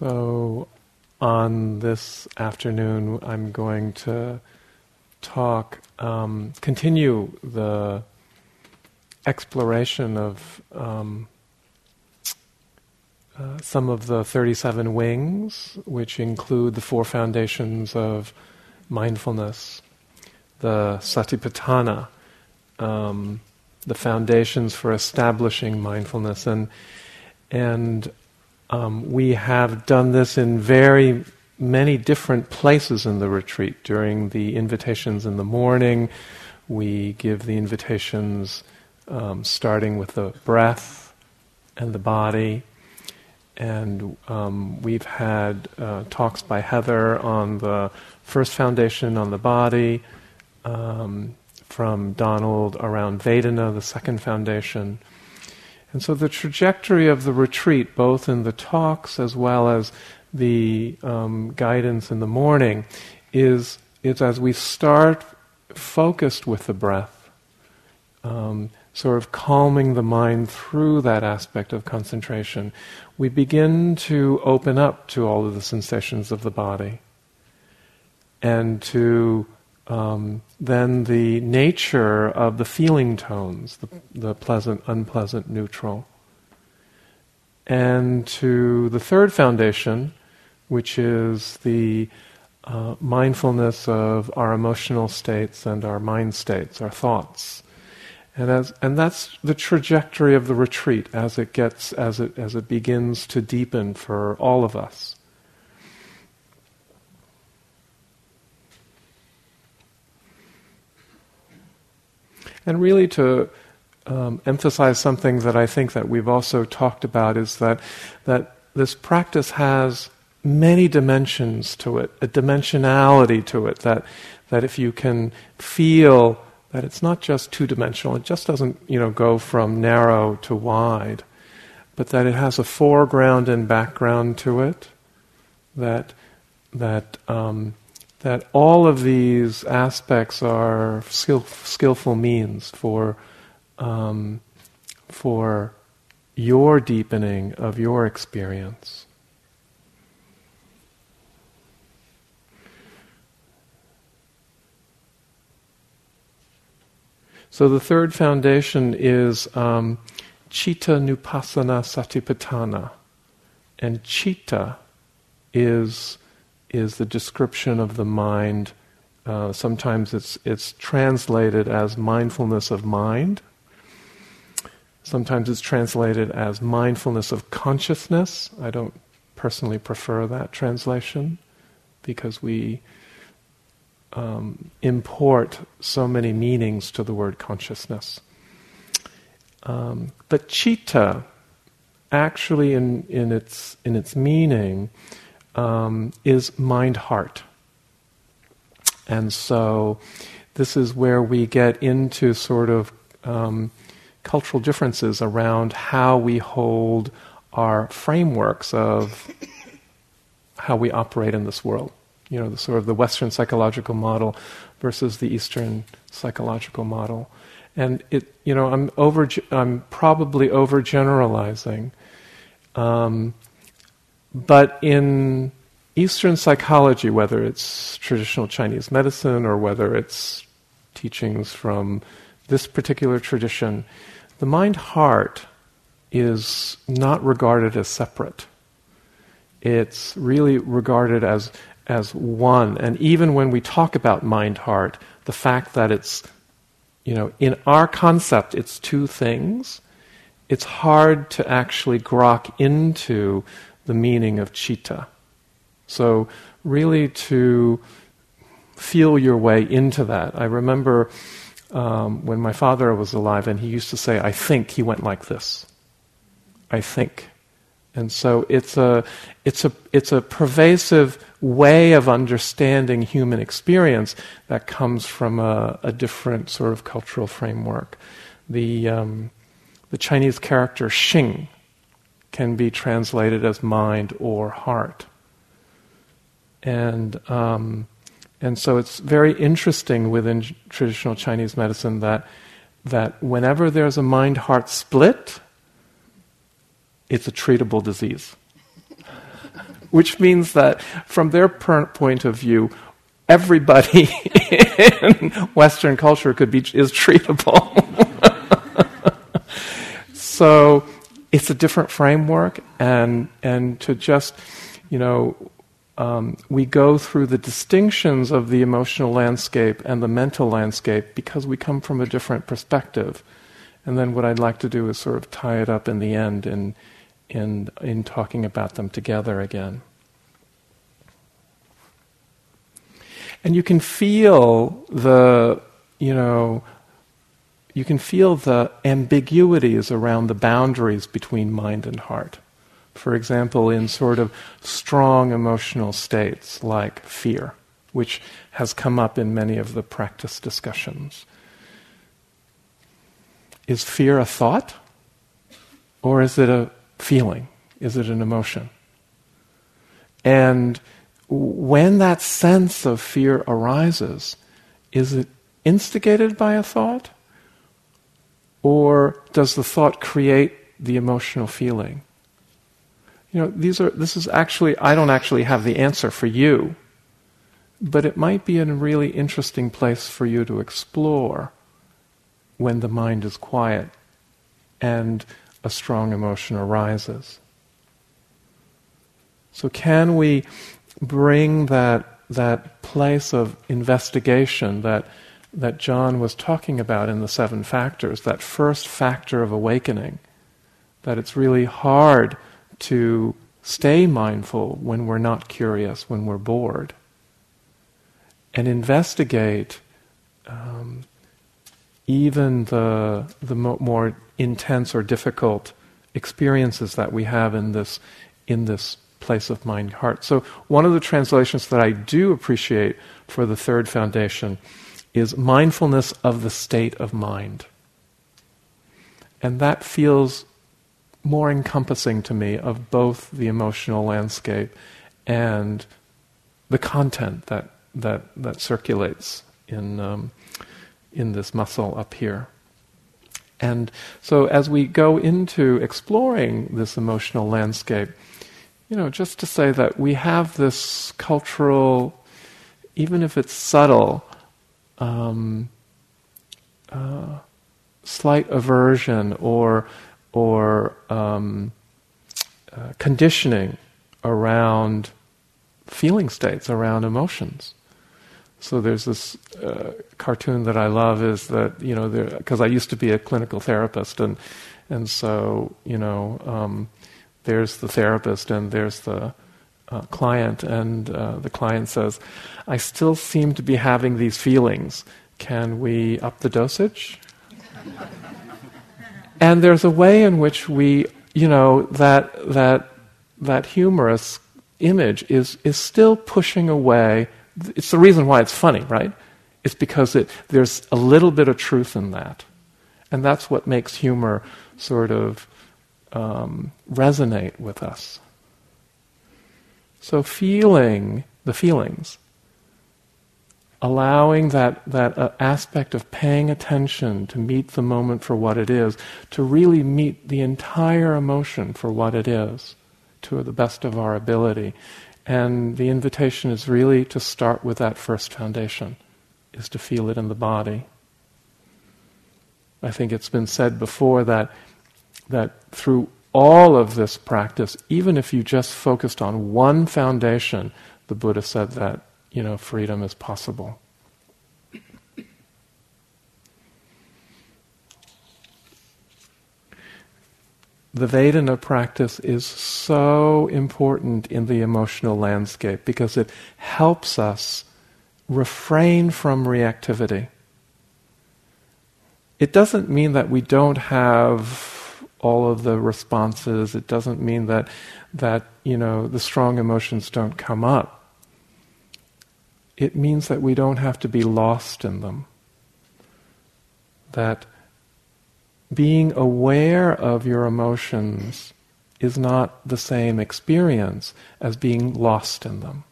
So, on this afternoon, I'm going to talk, um, continue the exploration of um, uh, some of the 37 wings, which include the four foundations of mindfulness, the satipatthana, um, the foundations for establishing mindfulness, and and um, we have done this in very many different places in the retreat. During the invitations in the morning, we give the invitations um, starting with the breath and the body. And um, we've had uh, talks by Heather on the first foundation on the body, um, from Donald around Vedana, the second foundation. And so the trajectory of the retreat, both in the talks as well as the um, guidance in the morning, is, is as we start focused with the breath, um, sort of calming the mind through that aspect of concentration, we begin to open up to all of the sensations of the body and to um, then the nature of the feeling tones, the, the pleasant, unpleasant, neutral. And to the third foundation, which is the uh, mindfulness of our emotional states and our mind states, our thoughts. And, as, and that's the trajectory of the retreat as it gets, as it, as it begins to deepen for all of us. And really to um, emphasize something that I think that we've also talked about is that, that this practice has many dimensions to it, a dimensionality to it, that, that if you can feel that it's not just two dimensional, it just doesn't you know, go from narrow to wide, but that it has a foreground and background to it, that, that um, that all of these aspects are skill, skillful means for, um, for your deepening of your experience. So the third foundation is um, Chittanupassana Satipatthana. And Chitta is is the description of the mind. Uh, sometimes it's, it's translated as mindfulness of mind. Sometimes it's translated as mindfulness of consciousness. I don't personally prefer that translation because we um, import so many meanings to the word consciousness. Um, but chitta, actually, in, in, its, in its meaning, um, is mind heart. And so this is where we get into sort of um, cultural differences around how we hold our frameworks of how we operate in this world. You know, the sort of the Western psychological model versus the Eastern psychological model. And it, you know, I'm over, I'm probably overgeneralizing. Um, but in Eastern psychology, whether it's traditional Chinese medicine or whether it's teachings from this particular tradition, the mind heart is not regarded as separate. It's really regarded as, as one. And even when we talk about mind heart, the fact that it's, you know, in our concept, it's two things, it's hard to actually grok into the meaning of chitta. So, really to feel your way into that. I remember um, when my father was alive, and he used to say, I think he went like this. I think. And so it's a, it's a, it's a pervasive way of understanding human experience that comes from a, a different sort of cultural framework. The, um, the Chinese character xin, can be translated as mind or heart. And, um, and so it's very interesting within traditional Chinese medicine that, that whenever there's a mind heart split, it's a treatable disease. which means that from their point of view, everybody in Western culture could be is treatable. so it's a different framework, and and to just, you know, um, we go through the distinctions of the emotional landscape and the mental landscape because we come from a different perspective. And then what I'd like to do is sort of tie it up in the end in, in, in talking about them together again. And you can feel the, you know, you can feel the ambiguities around the boundaries between mind and heart. For example, in sort of strong emotional states like fear, which has come up in many of the practice discussions. Is fear a thought? Or is it a feeling? Is it an emotion? And when that sense of fear arises, is it instigated by a thought? Or does the thought create the emotional feeling? You know, these are, this is actually, I don't actually have the answer for you, but it might be a really interesting place for you to explore when the mind is quiet and a strong emotion arises. So, can we bring that, that place of investigation that, that John was talking about in the seven factors, that first factor of awakening, that it's really hard to stay mindful when we're not curious, when we're bored, and investigate um, even the, the mo- more intense or difficult experiences that we have in this, in this place of mind heart. So, one of the translations that I do appreciate for the third foundation is mindfulness of the state of mind. And that feels more encompassing to me of both the emotional landscape and the content that, that, that circulates in, um, in this muscle up here. And so, as we go into exploring this emotional landscape, you know, just to say that we have this cultural, even if it's subtle, um, uh, slight aversion or or um, uh, conditioning around feeling states, around emotions. So there's this uh, cartoon that I love is that you know because I used to be a clinical therapist and and so you know um, there's the therapist and there's the uh, client and uh, the client says I still seem to be having these feelings. Can we up the dosage? and there's a way in which we you know that that that humorous image is is still pushing away it's the reason why it's funny, right? It's because it, there's a little bit of truth in that. And that's what makes humor sort of um, resonate with us. So, feeling the feelings, allowing that, that uh, aspect of paying attention to meet the moment for what it is, to really meet the entire emotion for what it is, to the best of our ability, and the invitation is really to start with that first foundation, is to feel it in the body. I think it's been said before that, that through all of this practice, even if you just focused on one foundation, the Buddha said that, you know, freedom is possible. the Vedana practice is so important in the emotional landscape because it helps us refrain from reactivity. It doesn't mean that we don't have all of the responses. It doesn't mean that that you know the strong emotions don't come up. It means that we don't have to be lost in them. That being aware of your emotions is not the same experience as being lost in them.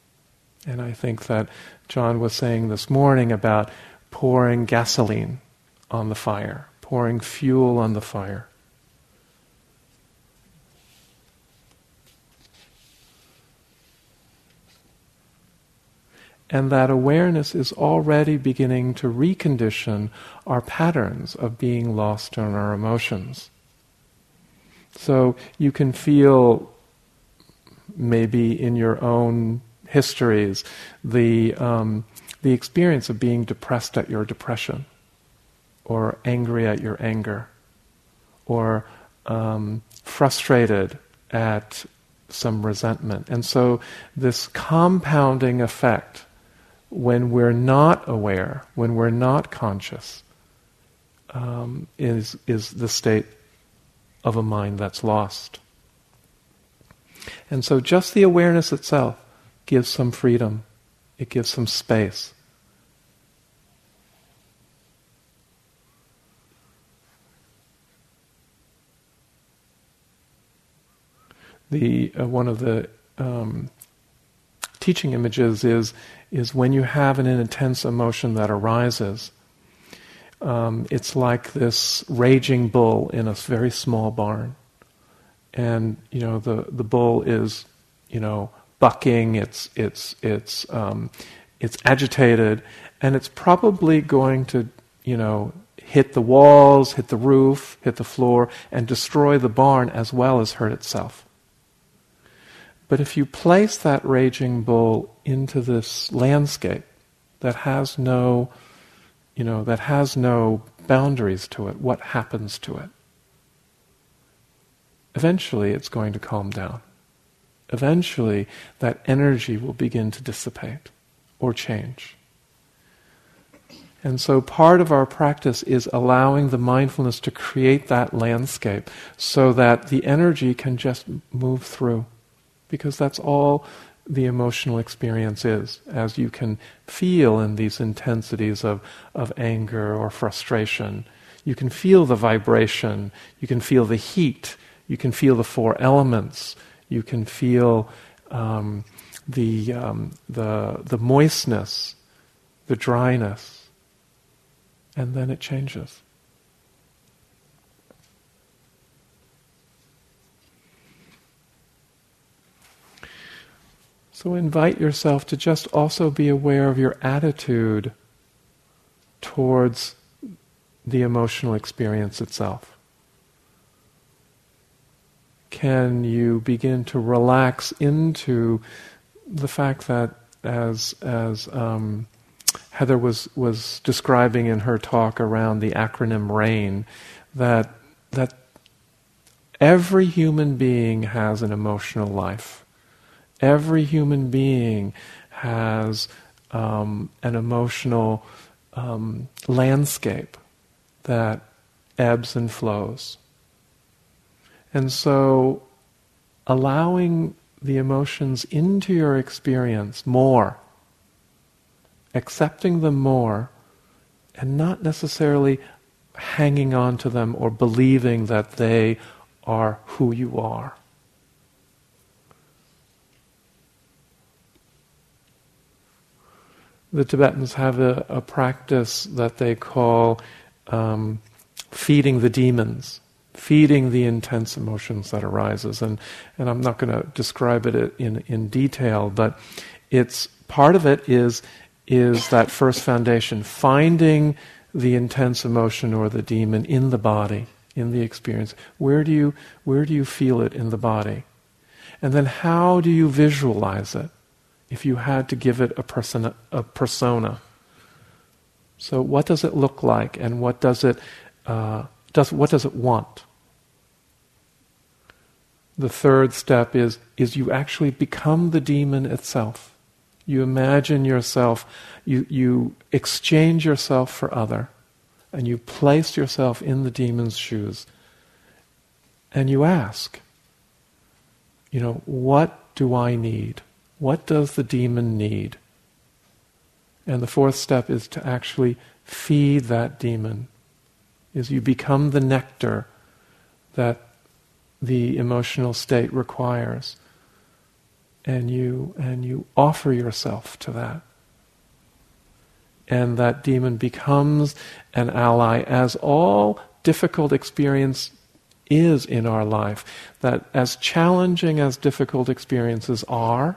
And I think that John was saying this morning about pouring gasoline on the fire, pouring fuel on the fire. And that awareness is already beginning to recondition our patterns of being lost in our emotions. So you can feel maybe in your own histories the, um, the experience of being depressed at your depression, or angry at your anger, or um, frustrated at some resentment. And so, this compounding effect, when we're not aware, when we're not conscious, um, is, is the state of a mind that's lost. And so, just the awareness itself gives some freedom, it gives some space. the uh, one of the um, teaching images is is when you have an intense emotion that arises. Um, it's like this raging bull in a very small barn, and you know the the bull is you know bucking. It's it's it's um, it's agitated, and it's probably going to you know hit the walls, hit the roof, hit the floor, and destroy the barn as well as hurt itself. But if you place that raging bull into this landscape that has no, you know, that has no boundaries to it, what happens to it? Eventually it's going to calm down. Eventually that energy will begin to dissipate or change. And so part of our practice is allowing the mindfulness to create that landscape so that the energy can just move through because that's all the emotional experience is, as you can feel in these intensities of, of anger or frustration. You can feel the vibration, you can feel the heat, you can feel the four elements, you can feel um, the, um, the, the moistness, the dryness, and then it changes. So invite yourself to just also be aware of your attitude towards the emotional experience itself. Can you begin to relax into the fact that, as as um, Heather was was describing in her talk around the acronym RAIN, that that every human being has an emotional life Every human being has um, an emotional um, landscape that ebbs and flows. And so, allowing the emotions into your experience more, accepting them more, and not necessarily hanging on to them or believing that they are who you are. The Tibetans have a, a practice that they call um, feeding the demons, feeding the intense emotions that arises. And, and I'm not going to describe it in, in detail, but it's part of it is, is that first foundation, finding the intense emotion or the demon in the body, in the experience. Where do you, where do you feel it in the body? And then how do you visualize it? If you had to give it a persona, a persona. So, what does it look like, and what does it uh, does what does it want? The third step is is you actually become the demon itself. You imagine yourself, you you exchange yourself for other, and you place yourself in the demon's shoes, and you ask, you know, what do I need? What does the demon need? And the fourth step is to actually feed that demon. Is you become the nectar that the emotional state requires. And you and you offer yourself to that. And that demon becomes an ally as all difficult experience is in our life. That as challenging as difficult experiences are,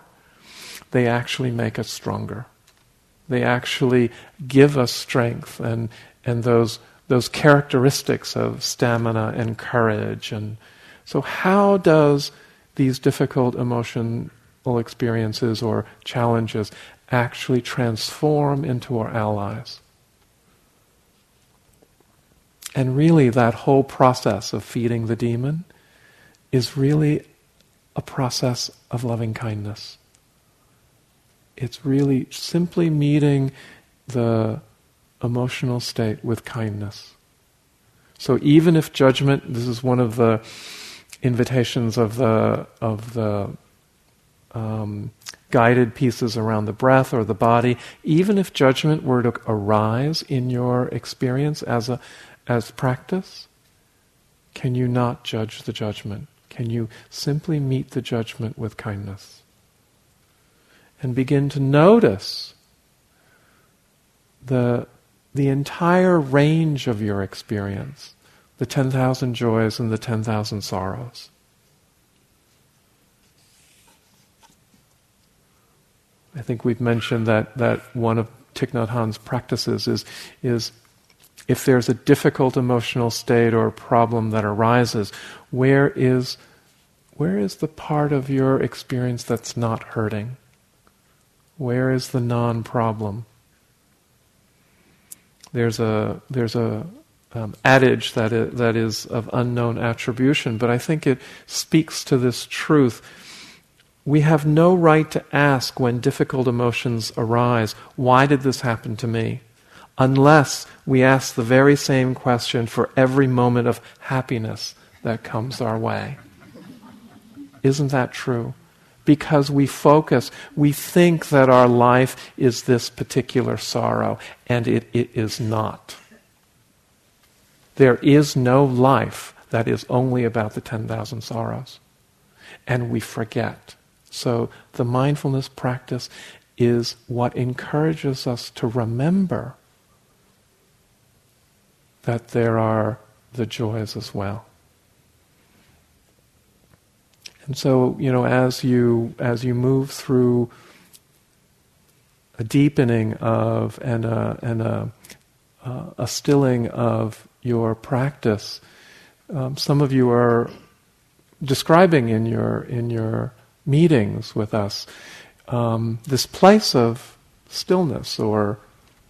they actually make us stronger. They actually give us strength and, and those, those characteristics of stamina and courage. And so, how does these difficult emotional experiences or challenges actually transform into our allies? And really, that whole process of feeding the demon is really a process of loving kindness. It's really simply meeting the emotional state with kindness. So even if judgment, this is one of the invitations of the of the um, guided pieces around the breath or the body, even if judgment were to arise in your experience as a as practice, can you not judge the judgment? Can you simply meet the judgment with kindness? And begin to notice the, the entire range of your experience, the 10,000 joys and the 10,000 sorrows. I think we've mentioned that, that one of Thich Nhat Hanh's practices is, is if there's a difficult emotional state or problem that arises, where is, where is the part of your experience that's not hurting? Where is the non problem? There's a, there's a um, adage that is, that is of unknown attribution, but I think it speaks to this truth. We have no right to ask when difficult emotions arise, why did this happen to me? unless we ask the very same question for every moment of happiness that comes our way. Isn't that true? Because we focus, we think that our life is this particular sorrow, and it, it is not. There is no life that is only about the 10,000 sorrows. And we forget. So the mindfulness practice is what encourages us to remember that there are the joys as well. And so, you know, as you as you move through a deepening of and a, and a, uh, a stilling of your practice, um, some of you are describing in your in your meetings with us um, this place of stillness or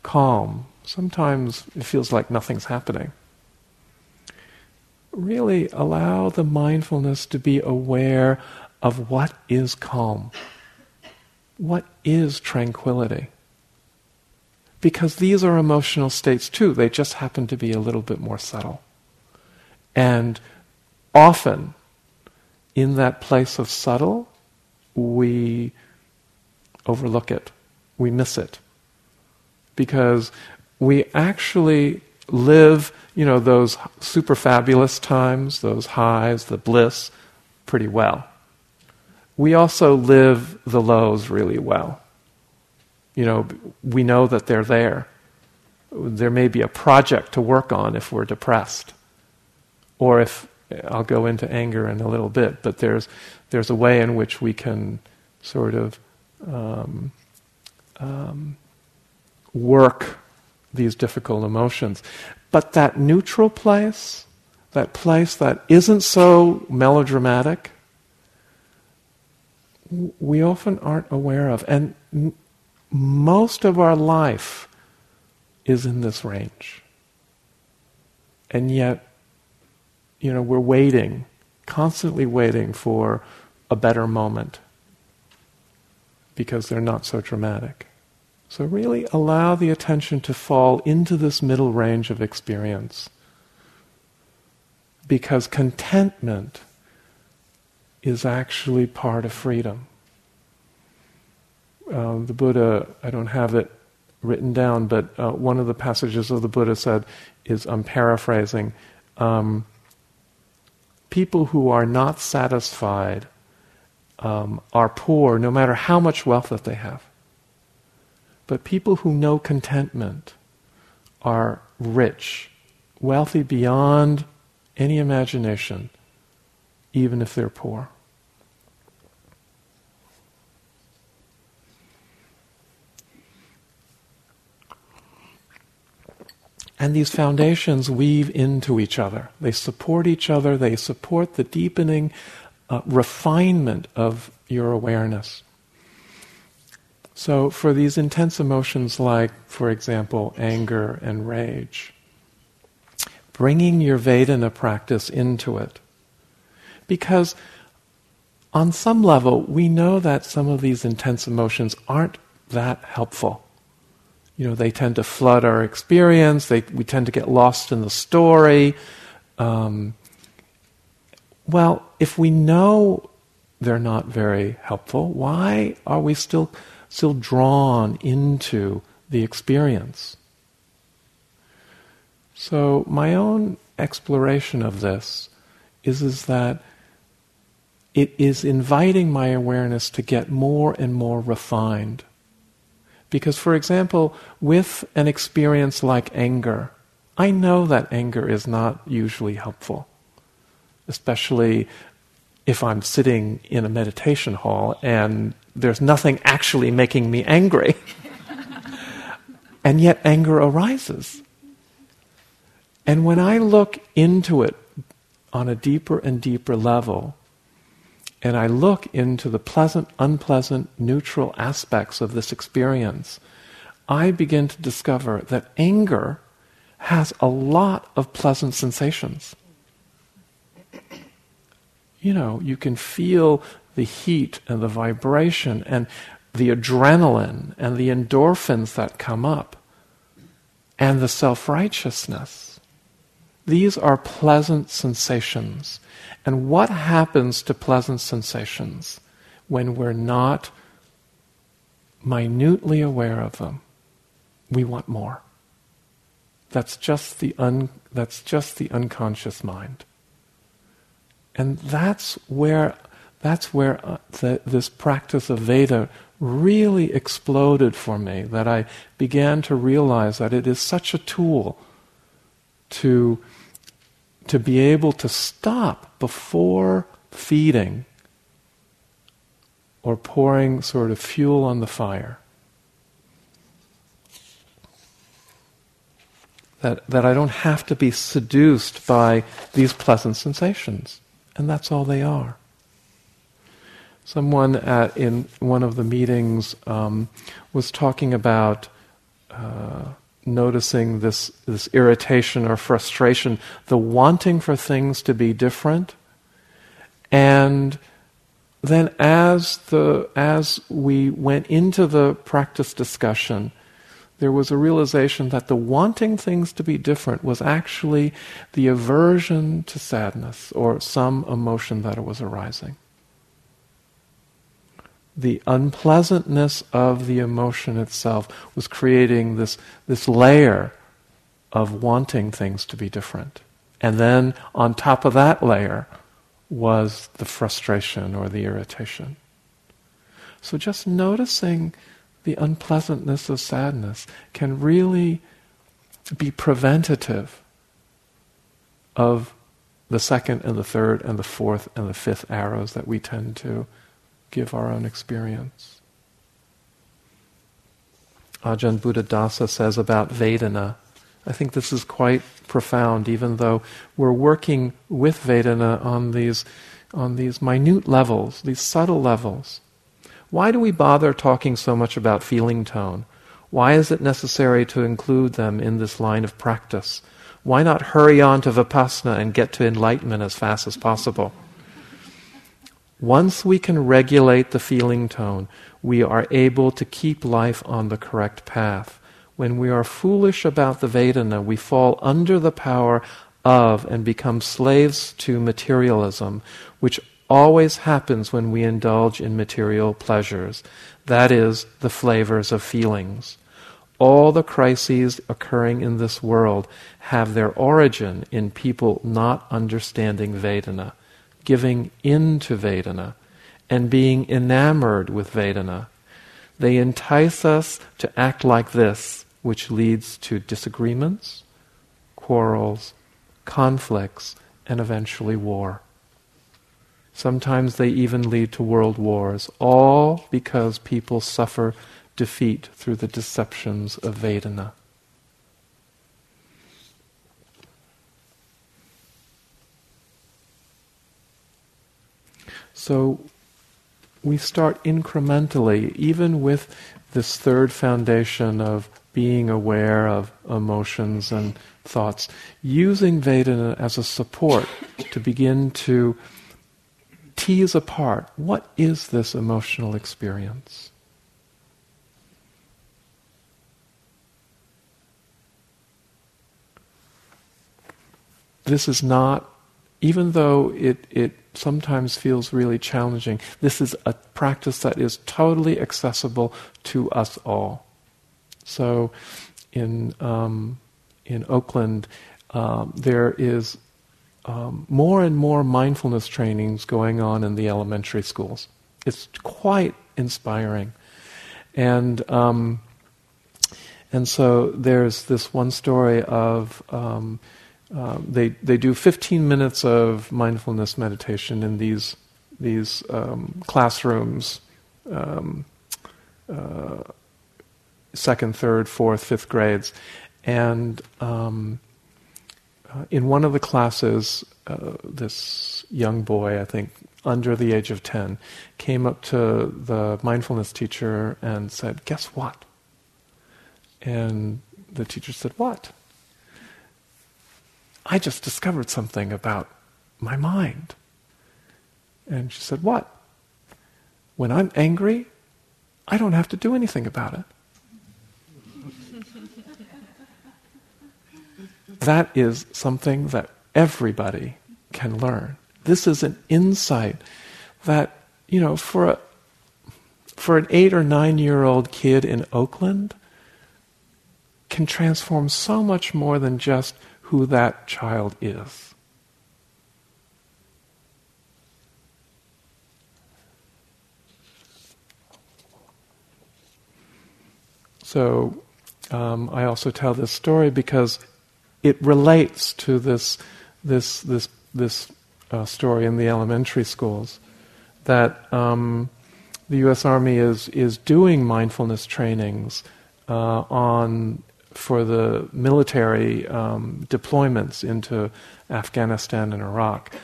calm Sometimes it feels like nothing's happening. Really allow the mindfulness to be aware of what is calm, what is tranquility. Because these are emotional states too, they just happen to be a little bit more subtle. And often, in that place of subtle, we overlook it, we miss it. Because we actually live, you know, those super fabulous times, those highs, the bliss, pretty well. We also live the lows really well. You know, we know that they're there. There may be a project to work on if we're depressed. Or if, I'll go into anger in a little bit, but there's, there's a way in which we can sort of um, um, work these difficult emotions. But that neutral place, that place that isn't so melodramatic, we often aren't aware of. And most of our life is in this range. And yet, you know, we're waiting, constantly waiting for a better moment because they're not so dramatic. So, really allow the attention to fall into this middle range of experience. Because contentment is actually part of freedom. Uh, the Buddha, I don't have it written down, but uh, one of the passages of the Buddha said is I'm paraphrasing um, people who are not satisfied um, are poor no matter how much wealth that they have. But people who know contentment are rich, wealthy beyond any imagination, even if they're poor. And these foundations weave into each other. They support each other, they support the deepening uh, refinement of your awareness. So, for these intense emotions like, for example, anger and rage, bringing your Vedana practice into it. Because on some level, we know that some of these intense emotions aren't that helpful. You know, they tend to flood our experience, they, we tend to get lost in the story. Um, well, if we know they're not very helpful, why are we still, still drawn into the experience? So, my own exploration of this is, is that it is inviting my awareness to get more and more refined. Because, for example, with an experience like anger, I know that anger is not usually helpful, especially if I'm sitting in a meditation hall and there's nothing actually making me angry. and yet anger arises. And when I look into it on a deeper and deeper level, and I look into the pleasant, unpleasant, neutral aspects of this experience, I begin to discover that anger has a lot of pleasant sensations. You know, you can feel the heat and the vibration and the adrenaline and the endorphins that come up and the self righteousness. These are pleasant sensations. And what happens to pleasant sensations when we're not minutely aware of them? We want more. That's just the, un, that's just the unconscious mind. And that's where, that's where uh, the, this practice of Vedana really exploded for me, that I began to realize that it is such a tool to to be able to stop before feeding or pouring sort of fuel on the fire. That, that I don't have to be seduced by these pleasant sensations. And that's all they are. Someone at, in one of the meetings um, was talking about uh, noticing this, this irritation or frustration, the wanting for things to be different. And then as the as we went into the practice discussion, there was a realization that the wanting things to be different was actually the aversion to sadness or some emotion that was arising the unpleasantness of the emotion itself was creating this, this layer of wanting things to be different. And then on top of that layer was the frustration or the irritation. So just noticing the unpleasantness of sadness can really be preventative of the second and the third and the fourth and the fifth arrows that we tend to give our own experience. Ajahn Buddhadasa says about Vedana, I think this is quite profound, even though we're working with Vedana on these, on these minute levels, these subtle levels. Why do we bother talking so much about feeling tone? Why is it necessary to include them in this line of practice? Why not hurry on to Vipassana and get to enlightenment as fast as possible? Once we can regulate the feeling tone, we are able to keep life on the correct path. When we are foolish about the Vedana, we fall under the power of and become slaves to materialism, which always happens when we indulge in material pleasures, that is, the flavors of feelings. All the crises occurring in this world have their origin in people not understanding Vedana giving in to Vedana and being enamored with Vedana. They entice us to act like this, which leads to disagreements, quarrels, conflicts, and eventually war. Sometimes they even lead to world wars, all because people suffer defeat through the deceptions of Vedana. So we start incrementally, even with this third foundation of being aware of emotions and thoughts, using Vedana as a support to begin to tease apart what is this emotional experience? This is not, even though it, it sometimes feels really challenging, this is a practice that is totally accessible to us all. So in, um, in Oakland, um, there is um, more and more mindfulness trainings going on in the elementary schools. It's quite inspiring. And, um, and so there's this one story of um, uh, they, they do 15 minutes of mindfulness meditation in these, these um, classrooms, um, uh, second, third, fourth, fifth grades. And um, uh, in one of the classes, uh, this young boy, I think under the age of 10, came up to the mindfulness teacher and said, Guess what? And the teacher said, What? I just discovered something about my mind. And she said, What? When I'm angry, I don't have to do anything about it. that is something that everybody can learn. This is an insight that, you know, for a, for an eight or nine year old kid in Oakland can transform so much more than just who that child is. So um, I also tell this story because it relates to this this this this uh, story in the elementary schools that um, the U.S. Army is is doing mindfulness trainings uh, on for the military um, deployments into Afghanistan and Iraq,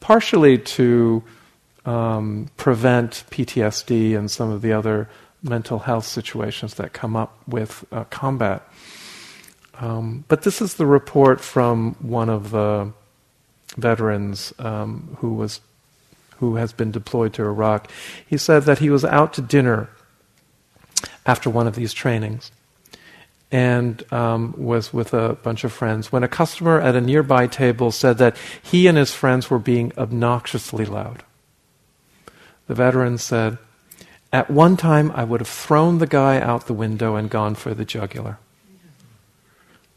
partially to um, prevent PTSD and some of the other mental health situations that come up with uh, combat. Um, but this is the report from one of the veterans um, who was who has been deployed to Iraq. He said that he was out to dinner after one of these trainings and um, was with a bunch of friends when a customer at a nearby table said that he and his friends were being obnoxiously loud. The veteran said, At one time, I would have thrown the guy out the window and gone for the jugular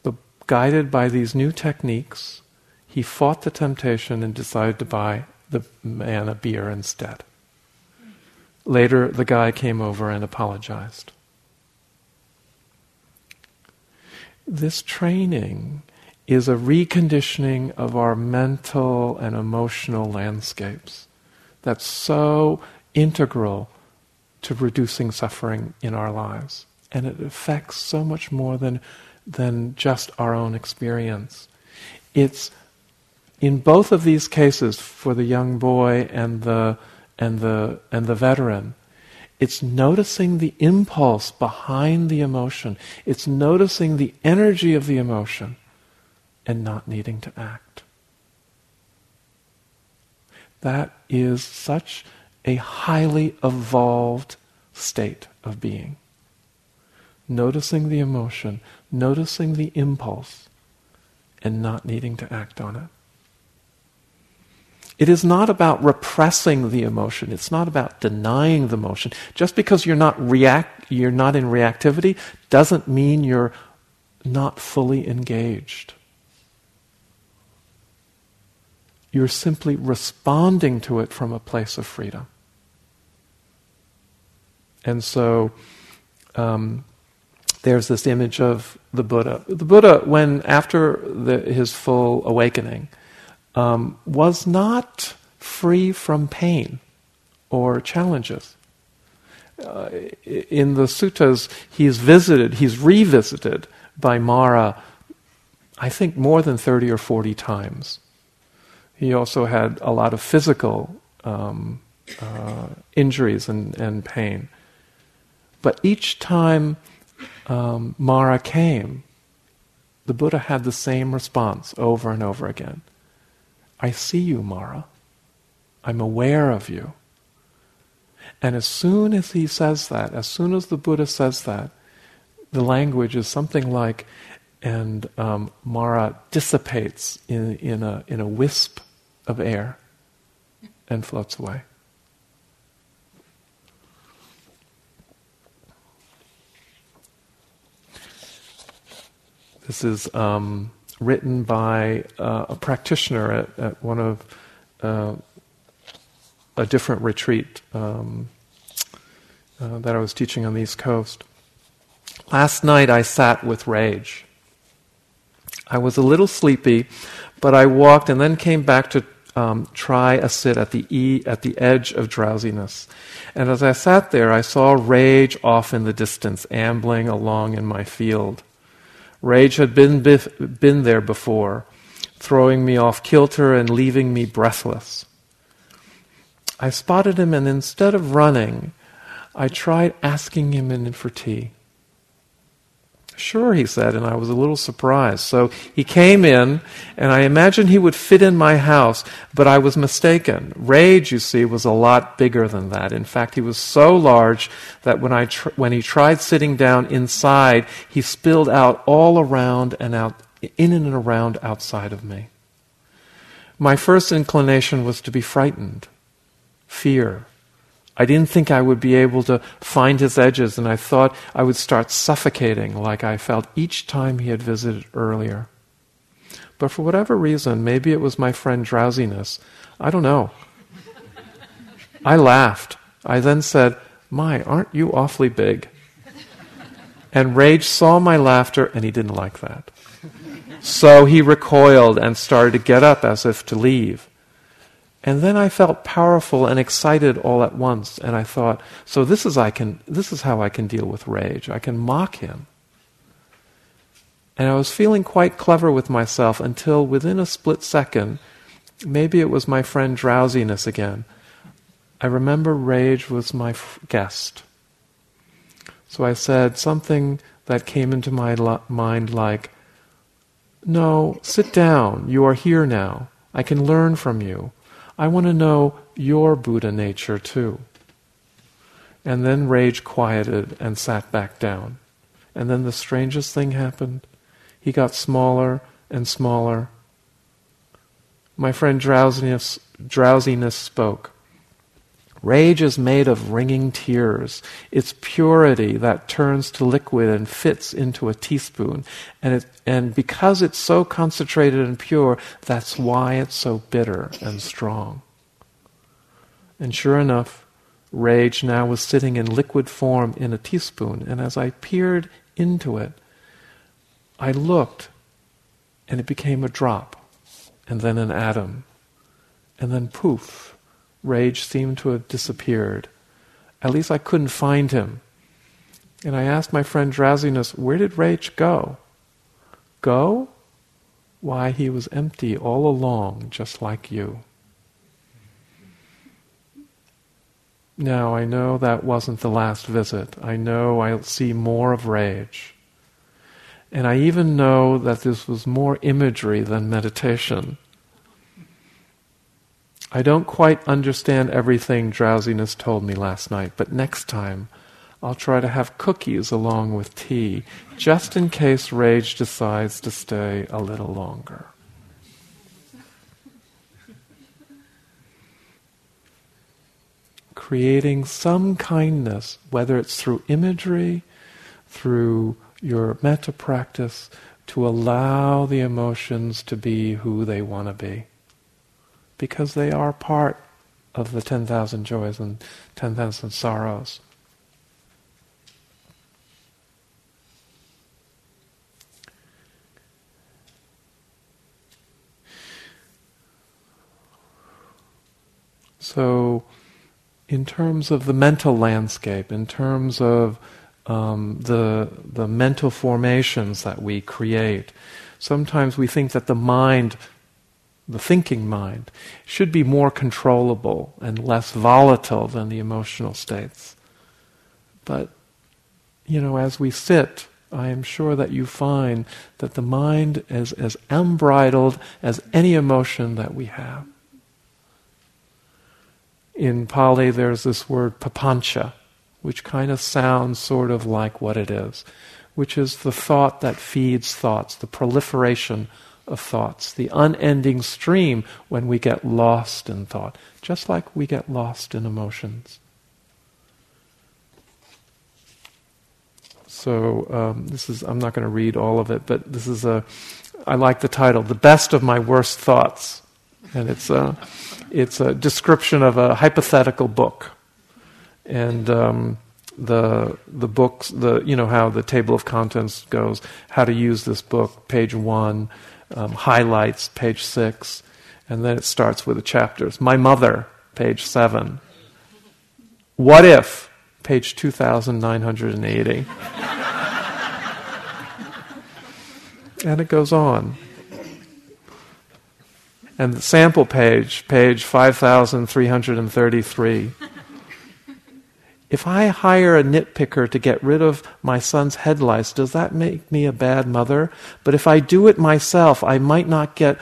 But guided by these new techniques, he fought the temptation and decided to buy the man a beer instead. Later, the guy came over and apologized. This training is a reconditioning of our mental and emotional landscapes that's so integral to reducing suffering in our lives. And it affects so much more than than just our own experience. It's in both of these cases, for the young boy and the and the and the veteran, it's noticing the impulse behind the emotion. It's noticing the energy of the emotion and not needing to act. That is such a highly evolved state of being. Noticing the emotion, noticing the impulse and not needing to act on it. It is not about repressing the emotion. It's not about denying the emotion. Just because you're not react, you're not in reactivity doesn't mean you're not fully engaged. You're simply responding to it from a place of freedom. And so, um, there's this image of the Buddha. The Buddha, when after the, his full awakening, um, was not free from pain or challenges. Uh, in the suttas, he's visited, he's revisited by Mara, I think more than 30 or 40 times. He also had a lot of physical um, uh, injuries and, and pain. But each time um, Mara came, the Buddha had the same response over and over again. I see you, Mara. I'm aware of you. And as soon as he says that, as soon as the Buddha says that, the language is something like, and um, Mara dissipates in, in, a, in a wisp of air and floats away. This is um, written by uh, a practitioner at, at one of uh, a different retreat um, uh, that I was teaching on the East Coast. Last night I sat with rage. I was a little sleepy, but I walked and then came back to um, try a sit at the e at the edge of drowsiness. And as I sat there, I saw rage off in the distance, ambling along in my field. Rage had been, been there before, throwing me off kilter and leaving me breathless. I spotted him, and instead of running, I tried asking him in for tea. Sure, he said, and I was a little surprised. So he came in, and I imagined he would fit in my house, but I was mistaken. Rage, you see, was a lot bigger than that. In fact, he was so large that when, I tr- when he tried sitting down inside, he spilled out all around and out, in and around outside of me. My first inclination was to be frightened, fear, I didn't think I would be able to find his edges, and I thought I would start suffocating like I felt each time he had visited earlier. But for whatever reason, maybe it was my friend drowsiness, I don't know. I laughed. I then said, My, aren't you awfully big? And Rage saw my laughter, and he didn't like that. So he recoiled and started to get up as if to leave. And then I felt powerful and excited all at once, and I thought, so this is I can this is how I can deal with rage. I can mock him. And I was feeling quite clever with myself until within a split second, maybe it was my friend drowsiness again. I remember rage was my f- guest. So I said something that came into my lo- mind like, No, sit down. You are here now. I can learn from you. I want to know your Buddha nature too. And then rage quieted and sat back down. And then the strangest thing happened. He got smaller and smaller. My friend drowsiness, drowsiness spoke. Rage is made of ringing tears. It's purity that turns to liquid and fits into a teaspoon. And, it, and because it's so concentrated and pure, that's why it's so bitter and strong. And sure enough, rage now was sitting in liquid form in a teaspoon. And as I peered into it, I looked, and it became a drop, and then an atom, and then poof Rage seemed to have disappeared. At least I couldn't find him. And I asked my friend Drowsiness, Where did Rage go? Go? Why, he was empty all along, just like you. Now, I know that wasn't the last visit. I know I'll see more of rage. And I even know that this was more imagery than meditation. I don't quite understand everything drowsiness told me last night, but next time I'll try to have cookies along with tea, just in case rage decides to stay a little longer. Creating some kindness, whether it's through imagery, through your metta practice, to allow the emotions to be who they want to be because they are part of the 10,000 joys and 10,000 sorrows. So, in terms of the mental landscape, in terms of um, the the mental formations that we create, sometimes we think that the mind the thinking mind, should be more controllable and less volatile than the emotional states. But, you know, as we sit, I am sure that you find that the mind is as unbridled as any emotion that we have. In Pali, there's this word papancha, which kind of sounds sort of like what it is, which is the thought that feeds thoughts, the proliferation of thoughts, the unending stream when we get lost in thought, just like we get lost in emotions. So um, this is I'm not going to read all of it, but this is a I like the title, "The Best of My Worst Thoughts," and it's a it's a description of a hypothetical book, and um, the the books the you know how the table of contents goes, how to use this book, page one, um, highlights, page six, and then it starts with the chapters. My mother, page seven. What if, page 2980. and it goes on. And the sample page, page 5333. If I hire a nitpicker to get rid of my son's head lice, does that make me a bad mother? But if I do it myself, I might not get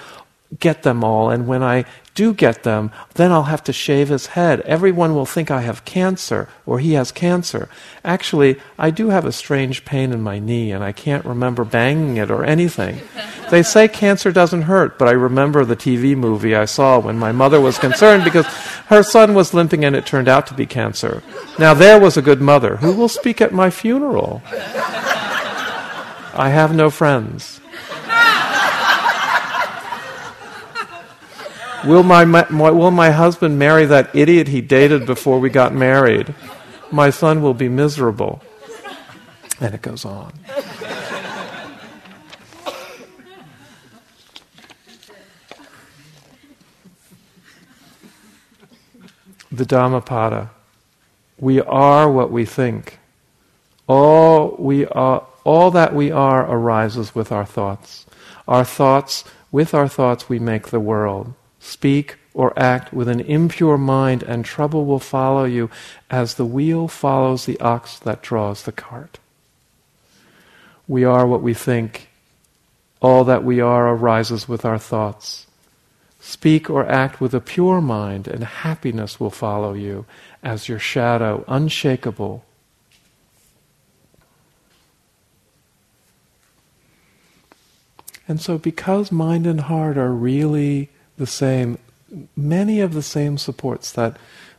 get them all, and when I do get them, then I'll have to shave his head. Everyone will think I have cancer or he has cancer. Actually, I do have a strange pain in my knee and I can't remember banging it or anything. They say cancer doesn't hurt, but I remember the TV movie I saw when my mother was concerned because her son was limping and it turned out to be cancer. Now, there was a good mother. Who will speak at my funeral? I have no friends. Will my, my, will my husband marry that idiot he dated before we got married? My son will be miserable. And it goes on. the Dhammapada. We are what we think. All we are, all that we are arises with our thoughts. Our thoughts, with our thoughts, we make the world speak, or act with an impure mind, and trouble will follow you as the wheel follows the ox that draws the cart. We are what we think. All that we are arises with our thoughts. Speak or act with a pure mind, and happiness will follow you as your shadow, unshakable. And so, because mind and heart are really the same, many of the same supports that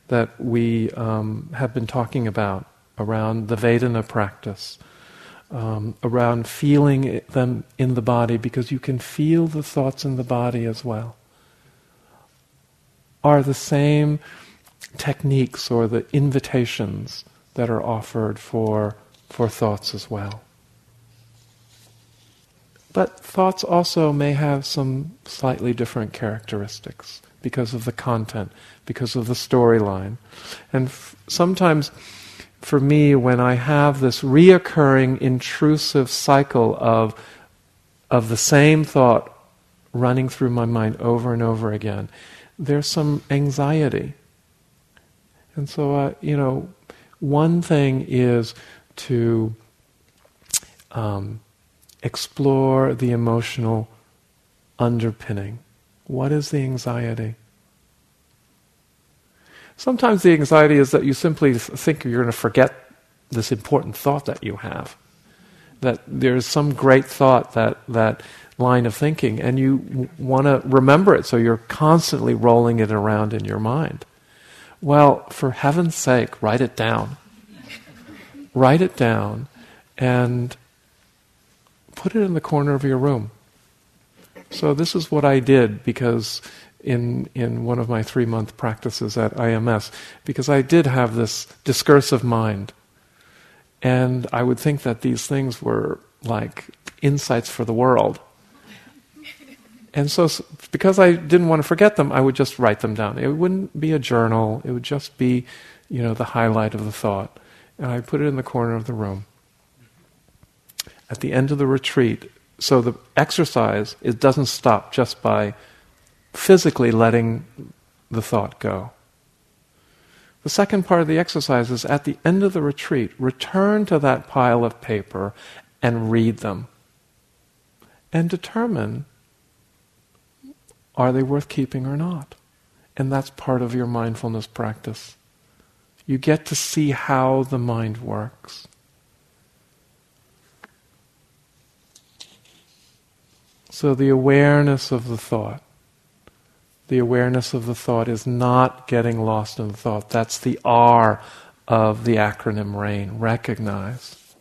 that we um, have been talking about around the Vedana practice, um, around feeling them in the body, because you can feel the thoughts in the body as well, are the same techniques or the invitations that are offered for for thoughts as well. But thoughts also may have some slightly different characteristics because of the content, because of the storyline. And f- sometimes, for me, when I have this reoccurring intrusive cycle of, of the same thought running through my mind over and over again, there's some anxiety. And so, uh, you know, one thing is to um, explore the emotional underpinning. What is the anxiety? Sometimes the anxiety is that you simply think you're going to forget this important thought that you have. That there's some great thought, that, that line of thinking, and you w- want to remember it, so you're constantly rolling it around in your mind. Well, for heaven's sake, write it down. write it down and put it in the corner of your room. So this is what I did because in in one of my three month practices at IMS, because I did have this discursive mind, and I would think that these things were like insights for the world. And so, because I didn't want to forget them, I would just write them down. It wouldn't be a journal. It would just be, you know, the highlight of the thought. And I put it in the corner of the room at the end of the retreat. So the exercise it doesn't stop just by physically letting the thought go. The second part of the exercise is at the end of the retreat, return to that pile of paper and read them. And determine are they worth keeping or not? And that's part of your mindfulness practice. You get to see how the mind works. So the awareness of the thought, the awareness of the thought is not getting lost in the thought. That's the R of the acronym RAIN. Recognize.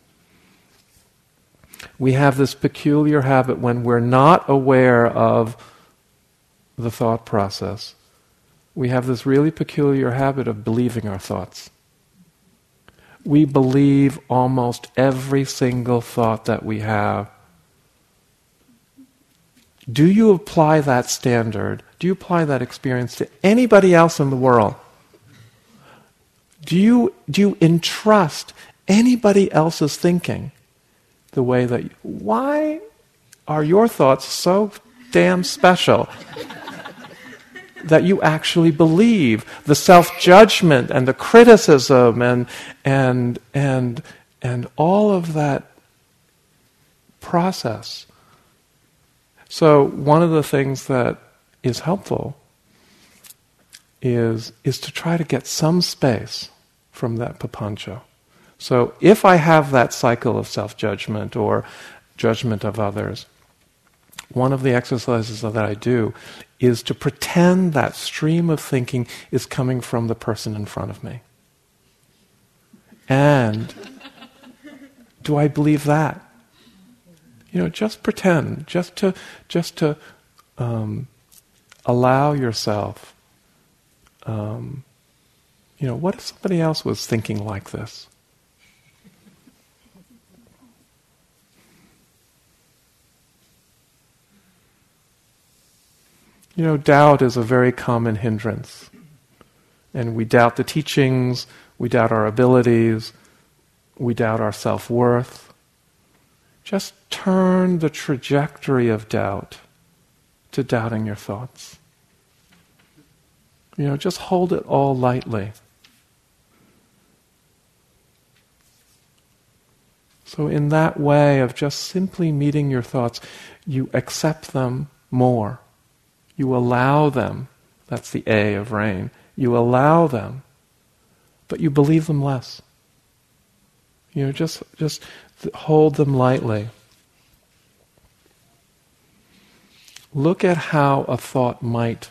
We have this peculiar habit when we're not aware of the thought process. We have this really peculiar habit of believing our thoughts. We believe almost every single thought that we have do you apply that standard? Do you apply that experience to anybody else in the world? Do you, do you entrust anybody else's thinking the way that, you, why are your thoughts so damn special that you actually believe the self judgment and the criticism and, and, and, and all of that process? So, one of the things that is helpful is, is to try to get some space from that papancha. So, if I have that cycle of self judgment or judgment of others, one of the exercises that I do is to pretend that stream of thinking is coming from the person in front of me. And do I believe that? You know, just pretend, just to, just to um, allow yourself. Um, you know, what if somebody else was thinking like this? You know, doubt is a very common hindrance. And we doubt the teachings, we doubt our abilities, we doubt our self worth. Just turn the trajectory of doubt to doubting your thoughts. You know, just hold it all lightly. So, in that way of just simply meeting your thoughts, you accept them more. You allow them. That's the A of rain. You allow them, but you believe them less. You know, just, just hold them lightly. Look at how a thought might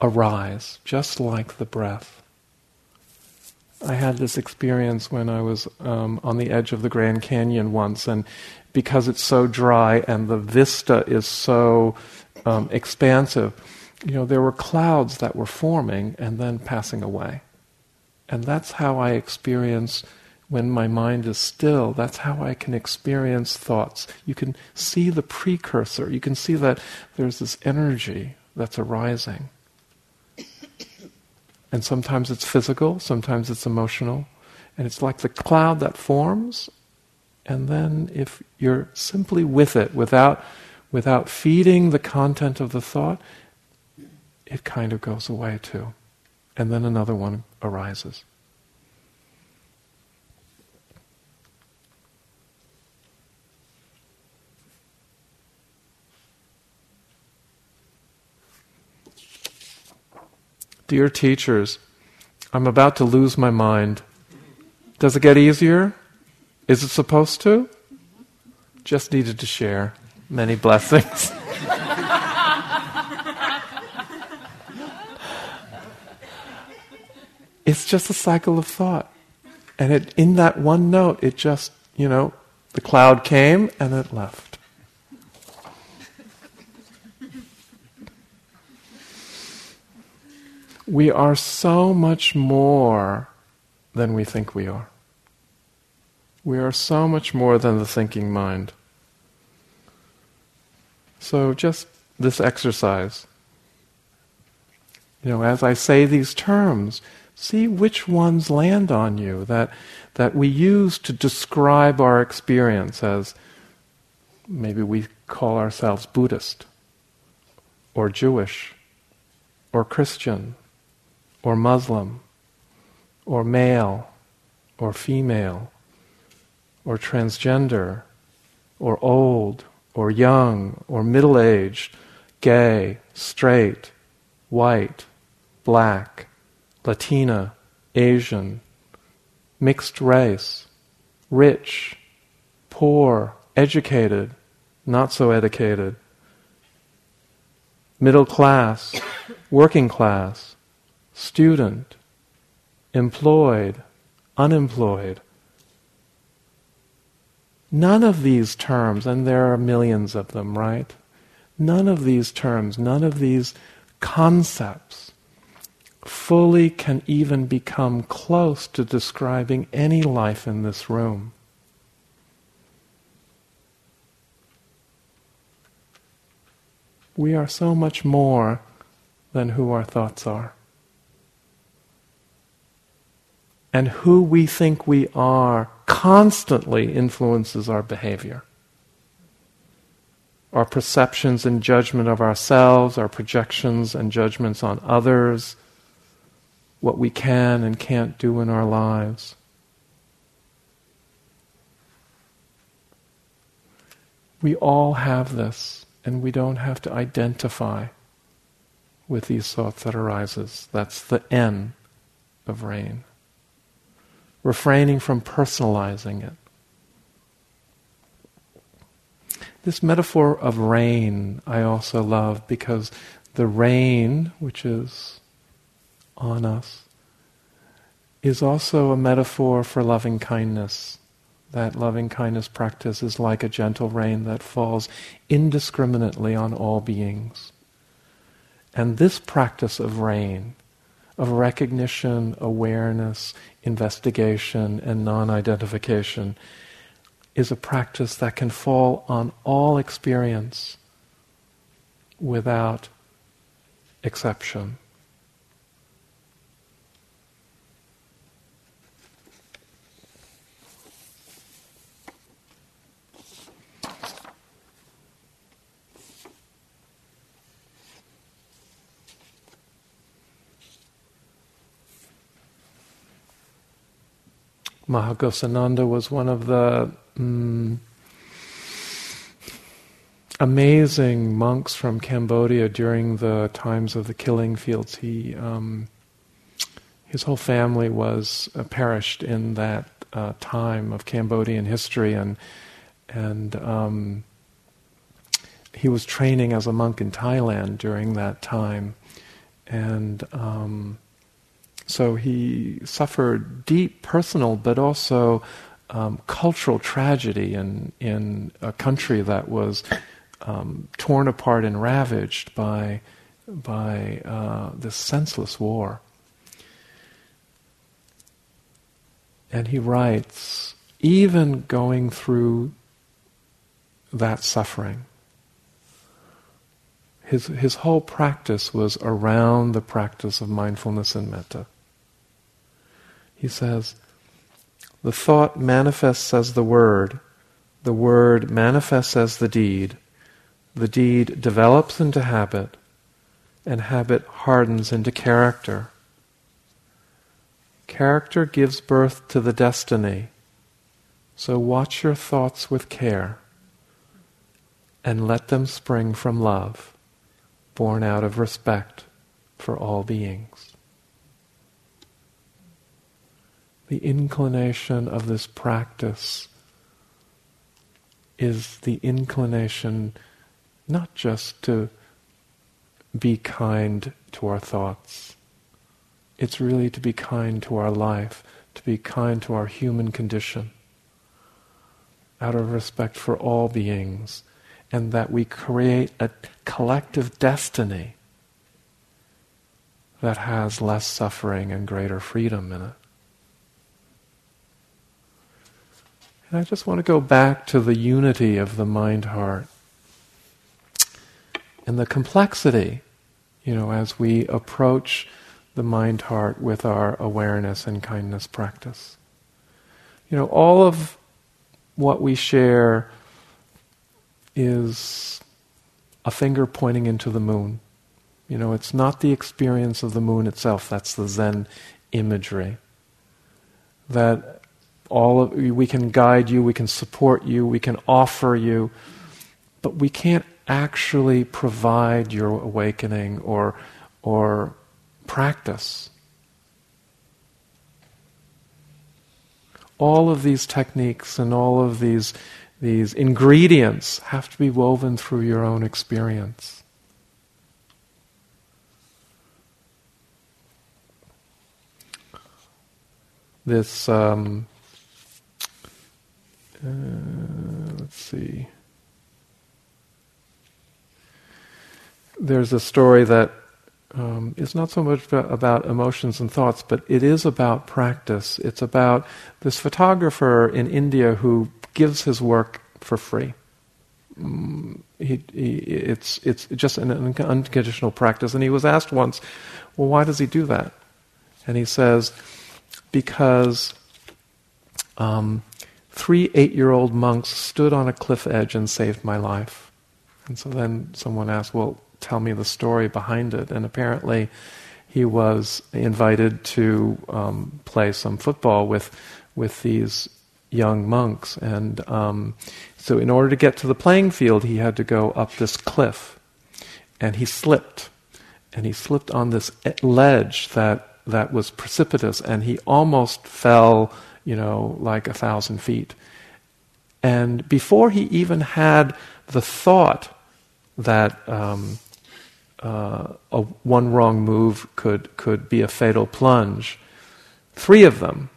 arise, just like the breath. I had this experience when I was um, on the edge of the Grand Canyon once, and because it's so dry and the vista is so um, expansive, you know, there were clouds that were forming and then passing away. And that's how I experience when my mind is still, that's how I can experience thoughts. You can see the precursor. You can see that there's this energy that's arising. And sometimes it's physical, sometimes it's emotional. And it's like the cloud that forms, and then if you're simply with it, without, without feeding the content of the thought, it kind of goes away too. And then another one arises. Dear teachers, I'm about to lose my mind. Does it get easier? Is it supposed to? Just needed to share. Many blessings. it's just a cycle of thought. And it, in that one note, it just, you know, the cloud came and it left. We are so much more than we think we are. We are so much more than the thinking mind. So, just this exercise. You know, as I say these terms, see which ones land on you that, that we use to describe our experience as maybe we call ourselves Buddhist. or Jewish or Christian or Muslim or male or female or transgender or old or young or middle aged, gay, straight, white, black, Latina, Asian, mixed race, rich, poor, educated, not so educated, middle class, working class, student, employed, unemployed. None of these terms, and there are millions of them, right? None of these terms, none of these concepts fully can even become close to describing any life in this room. We are so much more than who our thoughts are. And who we think we are constantly influences our behavior. Our perceptions and judgment of ourselves, our projections and judgments on others, what we can and can't do in our lives. We all have this, and we don't have to identify with these thoughts that arises. That's the N of rain. Refraining from personalizing it. This metaphor of rain I also love because the rain, which is on us, is also a metaphor for loving kindness. That loving kindness practice is like a gentle rain that falls indiscriminately on all beings. And this practice of rain, of recognition, awareness, investigation, and non identification, is a practice that can fall on all experience without exception. Mahaghosananda was one of the mm, amazing monks from Cambodia during the times of the killing fields. He, um, his whole family was uh, perished in that uh, time of Cambodian history, and and um, he was training as a monk in Thailand during that time, and. So he suffered deep personal but also um, cultural tragedy in, in a country that was um, torn apart and ravaged by, by uh, this senseless war. And he writes, even going through that suffering, his, his whole practice was around the practice of mindfulness and metta. He says, the thought manifests as the word, the word manifests as the deed, the deed develops into habit, and habit hardens into character. Character gives birth to the destiny, so watch your thoughts with care and let them spring from love, born out of respect for all beings. The inclination of this practice is the inclination not just to be kind to our thoughts. It's really to be kind to our life, to be kind to our human condition, out of respect for all beings, and that we create a collective destiny that has less suffering and greater freedom in it. And I just want to go back to the unity of the mind heart and the complexity, you know, as we approach the mind heart with our awareness and kindness practice. You know, all of what we share is a finger pointing into the moon. You know, it's not the experience of the moon itself, that's the Zen imagery. That all of, we can guide you, we can support you, we can offer you, but we can't actually provide your awakening or, or practice. All of these techniques and all of these, these ingredients have to be woven through your own experience. This, um, uh, let's see. There's a story that um, is not so much about emotions and thoughts, but it is about practice. It's about this photographer in India who gives his work for free. Um, he, he, it's, it's just an unconditional practice. And he was asked once, well, why does he do that? And he says, because um, three eight year old monks stood on a cliff edge and saved my life. And so then someone asked, well, tell me the story behind it. And apparently, he was invited to um, play some football with with these young monks, and um, so in order to get to the playing field, he had to go up this cliff, and he slipped, and he slipped on this ledge that that was precipitous, and he almost fell, you know, like a thousand feet. And before he even had the thought that um, uh, a one wrong move could, could be a fatal plunge. Three of them,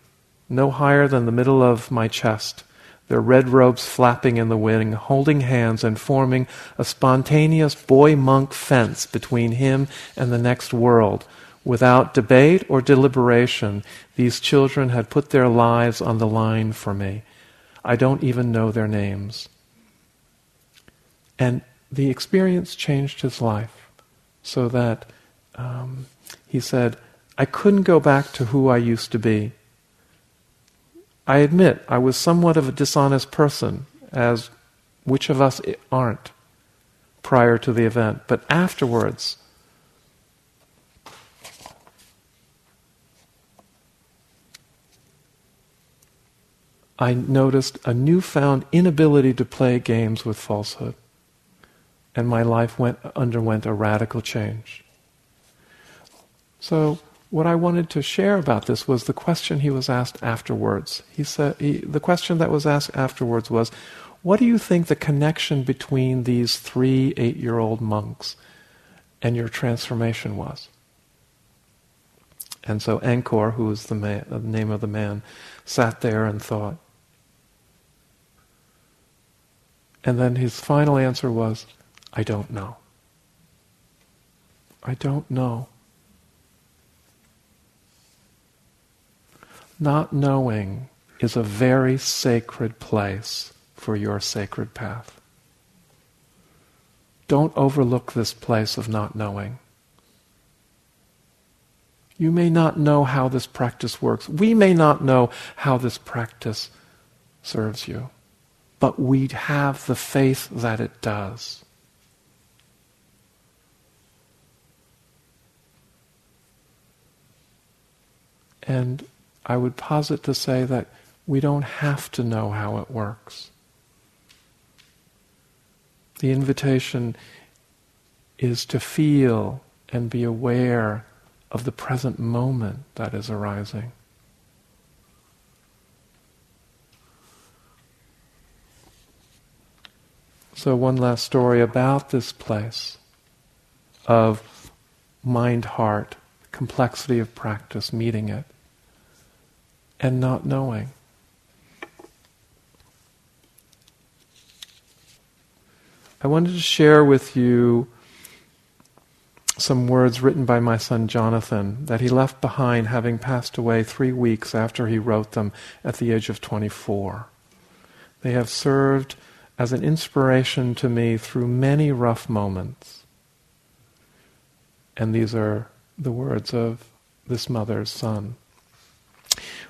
no higher than the middle of my chest, their red robes flapping in the wind, holding hands and forming a spontaneous boy monk fence between him and the next world. Without debate or deliberation, these children had put their lives on the line for me. I don't even know their names. And the experience changed his life so that um, he said, I couldn't go back to who I used to be. I admit I was somewhat of a dishonest person, as which of us aren't prior to the event, but afterwards, I noticed a newfound inability to play games with falsehood and my life went, underwent a radical change. So, what I wanted to share about this was the question he was asked afterwards. He said, he, the question that was asked afterwards was, What do you think the connection between these three eight year old monks and your transformation was? And so Angkor, who was the, man, the name of the man, sat there and thought. And then his final answer was, I don't know. I don't know. Not knowing is a very sacred place for your sacred path. Don't overlook this place of not knowing. You may not know how this practice works. We may not know how this practice serves you. But we have the faith that it does. And I would posit to say that we don't have to know how it works. The invitation is to feel and be aware of the present moment that is arising. So, one last story about this place of mind heart, complexity of practice, meeting it and not knowing. I wanted to share with you some words written by my son Jonathan that he left behind having passed away three weeks after he wrote them at the age of 24. They have served as an inspiration to me through many rough moments. And these are the words of this mother's son.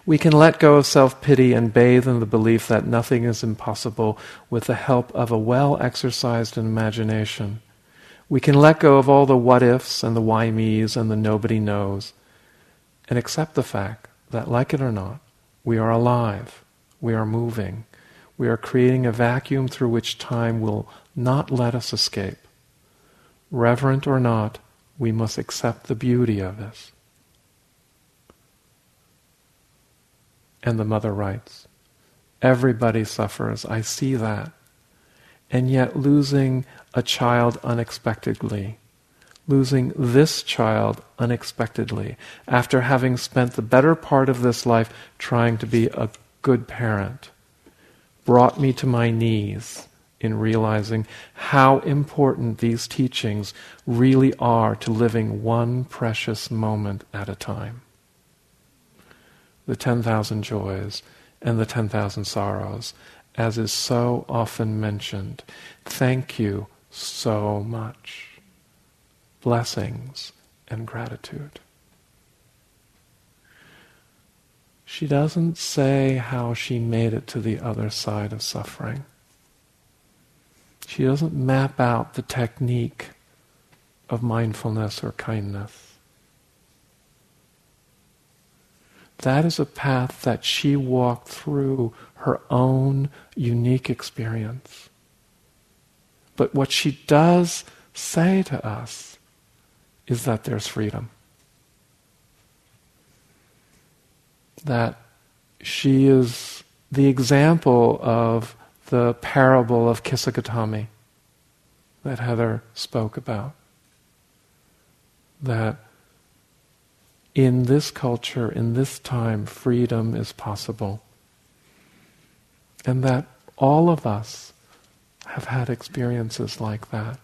We can let go of self pity and bathe in the belief that nothing is impossible with the help of a well exercised imagination. We can let go of all the what ifs and the why me's and the nobody knows and accept the fact that, like it or not, we are alive, we are moving, we are creating a vacuum through which time will not let us escape. Reverent or not, we must accept the beauty of this. And the mother writes, Everybody suffers, I see that. And yet losing a child unexpectedly, losing this child unexpectedly, after having spent the better part of this life trying to be a good parent, brought me to my knees in realizing how important these teachings really are to living one precious moment at a time. The 10,000 joys and the 10,000 sorrows, as is so often mentioned. Thank you so much. Blessings and gratitude. She doesn't say how she made it to the other side of suffering. She doesn't map out the technique of mindfulness or kindness. That is a path that she walked through her own unique experience. But what she does say to us is that there's freedom. That she is the example of the parable of Kisagotami that Heather spoke about. That in this culture, in this time, freedom is possible. And that all of us have had experiences like that,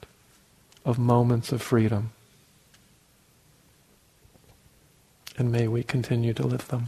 of moments of freedom. And may we continue to live them.